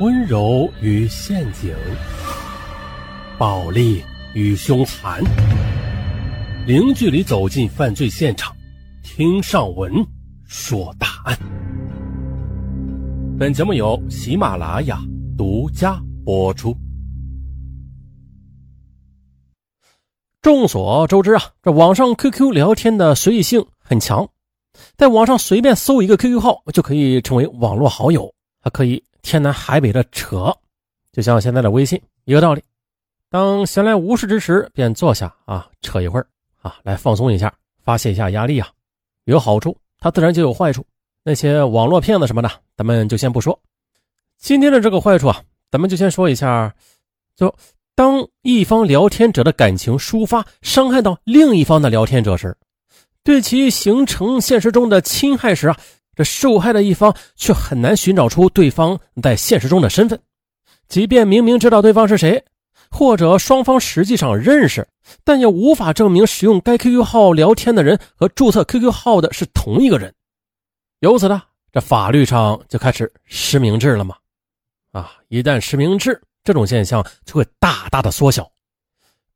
温柔与陷阱，暴力与凶残，零距离走进犯罪现场，听上文说大案。本节目由喜马拉雅独家播出。众所周知啊，这网上 QQ 聊天的随意性很强，在网上随便搜一个 QQ 号就可以成为网络好友，还可以天南海北的扯，就像现在的微信一个道理。当闲来无事之时，便坐下啊扯一会儿啊，来放松一下，发泄一下压力啊，有好处，它自然就有坏处。那些网络骗子什么的，咱们就先不说。今天的这个坏处啊，咱们就先说一下，就。当一方聊天者的感情抒发伤害到另一方的聊天者时，对其形成现实中的侵害时啊，这受害的一方却很难寻找出对方在现实中的身份。即便明明知道对方是谁，或者双方实际上认识，但也无法证明使用该 QQ 号聊天的人和注册 QQ 号的是同一个人。由此呢，这法律上就开始实名制了嘛？啊，一旦实名制。这种现象就会大大的缩小，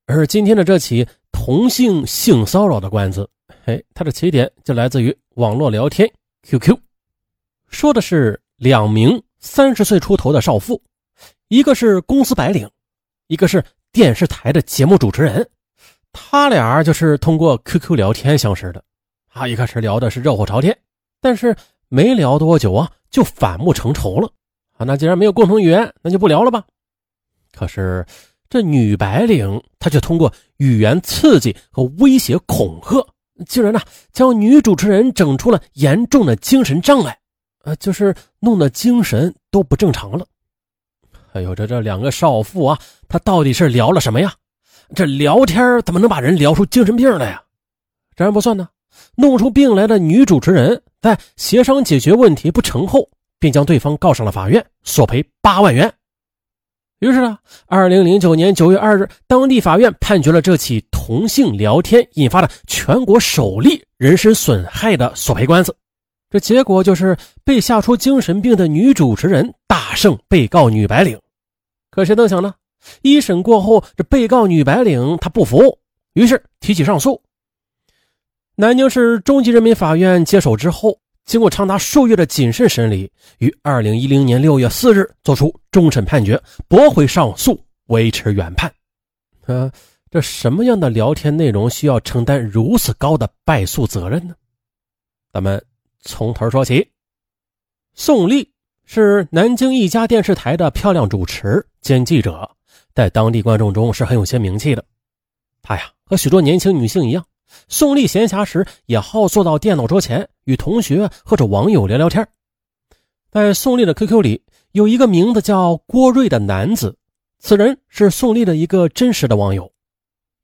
而今天的这起同性性骚扰的官司，哎，它的起点就来自于网络聊天 QQ，说的是两名三十岁出头的少妇，一个是公司白领，一个是电视台的节目主持人，他俩就是通过 QQ 聊天相识的，啊，一开始聊的是热火朝天，但是没聊多久啊，就反目成仇了，啊，那既然没有共同语言，那就不聊了吧。可是，这女白领她却通过语言刺激和威胁恐吓，竟然呢将女主持人整出了严重的精神障碍，呃，就是弄得精神都不正常了。哎呦，这这两个少妇啊，她到底是聊了什么呀？这聊天怎么能把人聊出精神病来呀？这还不算呢，弄出病来的女主持人在协商解决问题不成后，便将对方告上了法院，索赔八万元。于是呢，二零零九年九月二日，当地法院判决了这起同性聊天引发的全国首例人身损害的索赔官司。这结果就是被吓出精神病的女主持人大胜被告女白领。可谁能想呢？一审过后，这被告女白领她不服，于是提起上诉。南京市中级人民法院接手之后。经过长达数月的谨慎审理，于二零一零年六月四日作出终审判决，驳回上诉，维持原判。呃，这什么样的聊天内容需要承担如此高的败诉责任呢？咱们从头说起。宋丽是南京一家电视台的漂亮主持兼记者，在当地观众中是很有些名气的。她呀，和许多年轻女性一样。宋丽闲暇时也好坐到电脑桌前，与同学或者网友聊聊天。在宋丽的 QQ 里，有一个名字叫郭瑞的男子，此人是宋丽的一个真实的网友。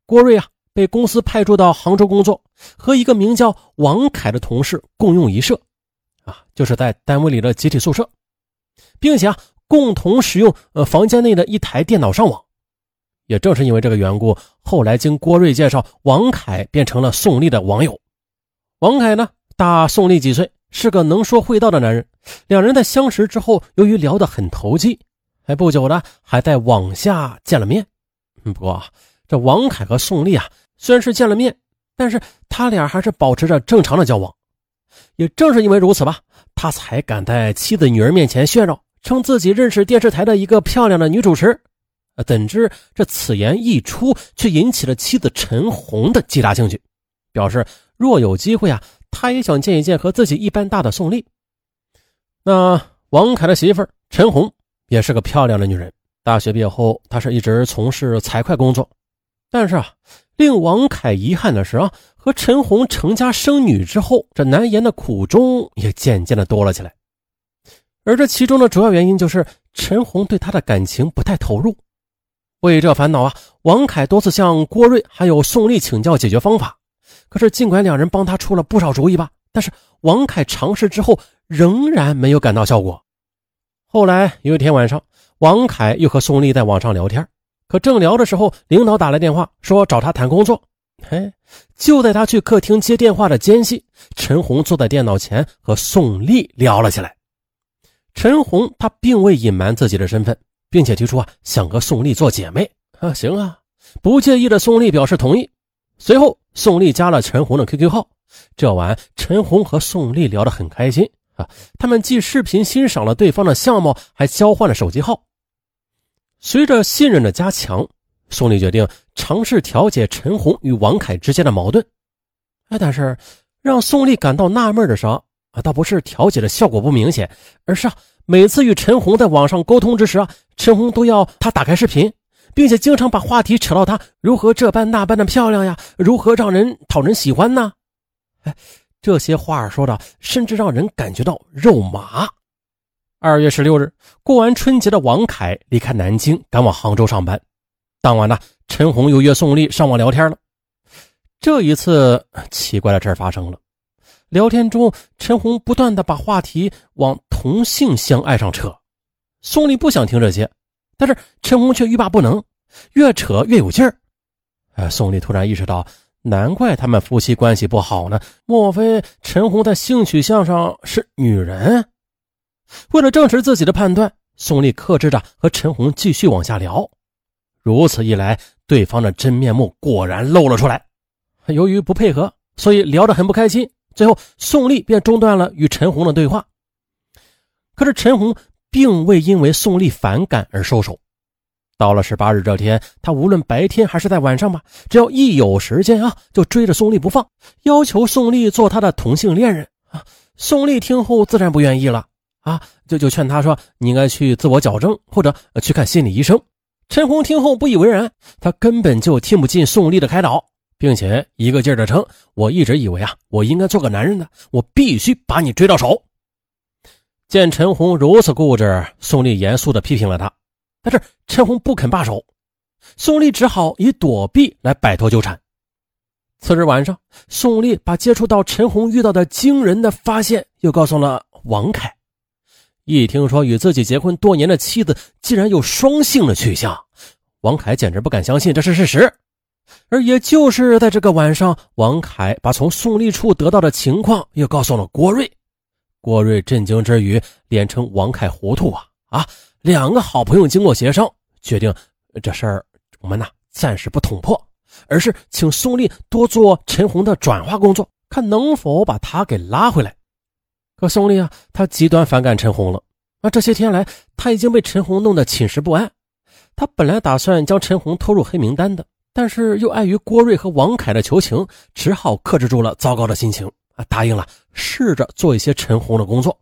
郭瑞啊，被公司派驻到杭州工作，和一个名叫王凯的同事共用一舍，啊，就是在单位里的集体宿舍，并且啊，共同使用呃房间内的一台电脑上网。也正是因为这个缘故，后来经郭瑞介绍，王凯变成了宋丽的网友。王凯呢，大宋丽几岁，是个能说会道的男人。两人在相识之后，由于聊得很投机，还不久呢，还在网下见了面。不过，这王凯和宋丽啊，虽然是见了面，但是他俩还是保持着正常的交往。也正是因为如此吧，他才敢在妻子女儿面前炫耀，称自己认识电视台的一个漂亮的女主持。怎知这此言一出，却引起了妻子陈红的极大兴趣，表示若有机会啊，他也想见一见和自己一般大的宋丽。那王凯的媳妇陈红也是个漂亮的女人，大学毕业后，她是一直从事财会工作。但是啊，令王凯遗憾的是啊，和陈红成家生女之后，这难言的苦衷也渐渐的多了起来。而这其中的主要原因就是陈红对他的感情不太投入。为这烦恼啊，王凯多次向郭瑞还有宋丽请教解决方法。可是，尽管两人帮他出了不少主意吧，但是王凯尝试之后仍然没有感到效果。后来有一天晚上，王凯又和宋丽在网上聊天，可正聊的时候，领导打来电话说找他谈工作。嘿，就在他去客厅接电话的间隙，陈红坐在电脑前和宋丽聊了起来。陈红她并未隐瞒自己的身份，并且提出啊想和宋丽做姐妹啊，行啊，不介意的宋丽表示同意。随后，宋丽加了陈红的 QQ 号。这晚，陈红和宋丽聊得很开心啊，他们既视频欣赏了对方的相貌，还交换了手机号。随着信任的加强，宋丽决定尝试调解陈红与王凯之间的矛盾。哎，但是让宋丽感到纳闷的是啊，倒不是调解的效果不明显，而是啊，每次与陈红在网上沟通之时啊，陈红都要他打开视频，并且经常把话题扯到她如何这般那般的漂亮呀，如何让人讨人喜欢呢？哎，这些话说的，甚至让人感觉到肉麻。二月十六日，过完春节的王凯离开南京，赶往杭州上班。当晚呢，陈红又约宋丽上网聊天了。这一次，奇怪的事发生了。聊天中，陈红不断的把话题往同性相爱上扯。宋丽不想听这些，但是陈红却欲罢不能，越扯越有劲儿。哎，宋丽突然意识到，难怪他们夫妻关系不好呢。莫非陈红在性取向上是女人？为了证实自己的判断，宋丽克制着和陈红继续往下聊。如此一来，对方的真面目果然露了出来。由于不配合，所以聊得很不开心。最后，宋丽便中断了与陈红的对话。可是陈红并未因为宋丽反感而收手。到了十八日这天，他无论白天还是在晚上吧，只要一有时间啊，就追着宋丽不放，要求宋丽做他的同性恋人啊。宋丽听后自然不愿意了。啊，就就劝他说：“你应该去自我矫正，或者去看心理医生。”陈红听后不以为然，他根本就听不进宋丽的开导，并且一个劲儿的称：“我一直以为啊，我应该做个男人的，我必须把你追到手。”见陈红如此固执，宋丽严肃的批评了他，但是陈红不肯罢手，宋丽只好以躲避来摆脱纠缠。次日晚上，宋丽把接触到陈红遇到的惊人的发现又告诉了王凯。一听说与自己结婚多年的妻子竟然有双性的取向，王凯简直不敢相信这是事实。而也就是在这个晚上，王凯把从宋丽处得到的情况又告诉了郭瑞。郭瑞震惊之余，连称王凯糊涂啊啊！两个好朋友经过协商，决定这事儿我们呢暂时不捅破，而是请宋丽多做陈红的转化工作，看能否把他给拉回来。可宋丽啊，他极端反感陈红了。啊，这些天来，他已经被陈红弄得寝食不安。他本来打算将陈红拖入黑名单的，但是又碍于郭瑞和王凯的求情，只好克制住了糟糕的心情啊，答应了试着做一些陈红的工作。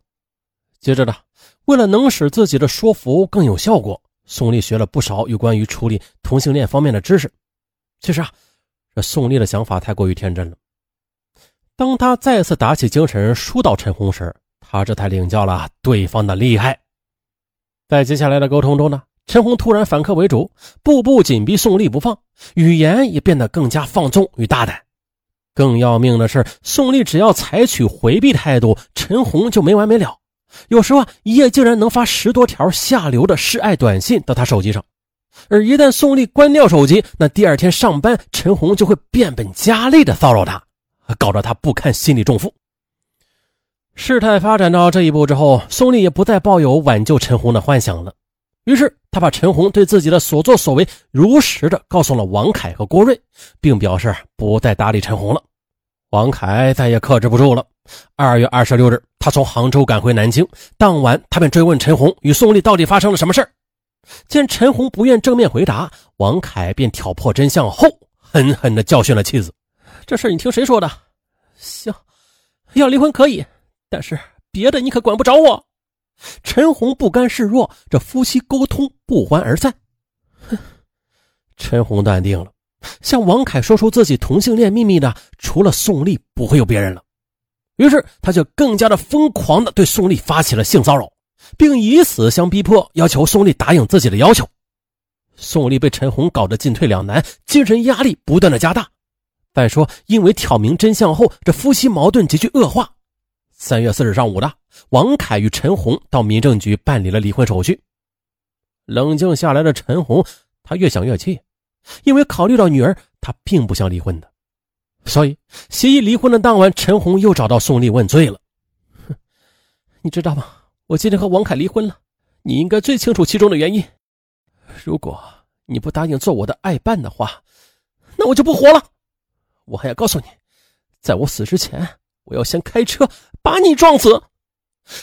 接着呢，为了能使自己的说服更有效果，宋丽学了不少有关于处理同性恋方面的知识。其实啊，这宋丽的想法太过于天真了。当他再次打起精神疏导陈红时，他这才领教了对方的厉害。在接下来的沟通中呢，陈红突然反客为主，步步紧逼宋丽不放，语言也变得更加放纵与大胆。更要命的是，宋丽只要采取回避态度，陈红就没完没了。有时候啊，一夜竟然能发十多条下流的示爱短信到他手机上。而一旦宋丽关掉手机，那第二天上班，陈红就会变本加厉的骚扰他。搞得他不堪心理重负。事态发展到这一步之后，宋丽也不再抱有挽救陈红的幻想了。于是，他把陈红对自己的所作所为如实的告诉了王凯和郭瑞，并表示不再搭理陈红了。王凯再也克制不住了。二月二十六日，他从杭州赶回南京，当晚他便追问陈红与宋丽到底发生了什么事见陈红不愿正面回答，王凯便挑破真相后，狠狠的教训了妻子。这事你听谁说的？行，要离婚可以，但是别的你可管不着我。陈红不甘示弱，这夫妻沟通不欢而散。哼，陈红断定了，向王凯说出自己同性恋秘密的，除了宋丽，不会有别人了。于是，他就更加的疯狂的对宋丽发起了性骚扰，并以死相逼迫，要求宋丽答应自己的要求。宋丽被陈红搞得进退两难，精神压力不断的加大。再说，因为挑明真相后，这夫妻矛盾急剧恶化。三月四日上午的，王凯与陈红到民政局办理了离婚手续。冷静下来的陈红，他越想越气，因为考虑到女儿，他并不想离婚的。所以，协议离婚的当晚，陈红又找到宋丽问罪了：“哼，你知道吗？我今天和王凯离婚了，你应该最清楚其中的原因。如果你不答应做我的爱伴的话，那我就不活了。我还要告诉你，在我死之前，我要先开车把你撞死。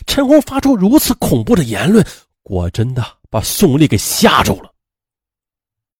陈红发出如此恐怖的言论，果真的把宋丽给吓住了。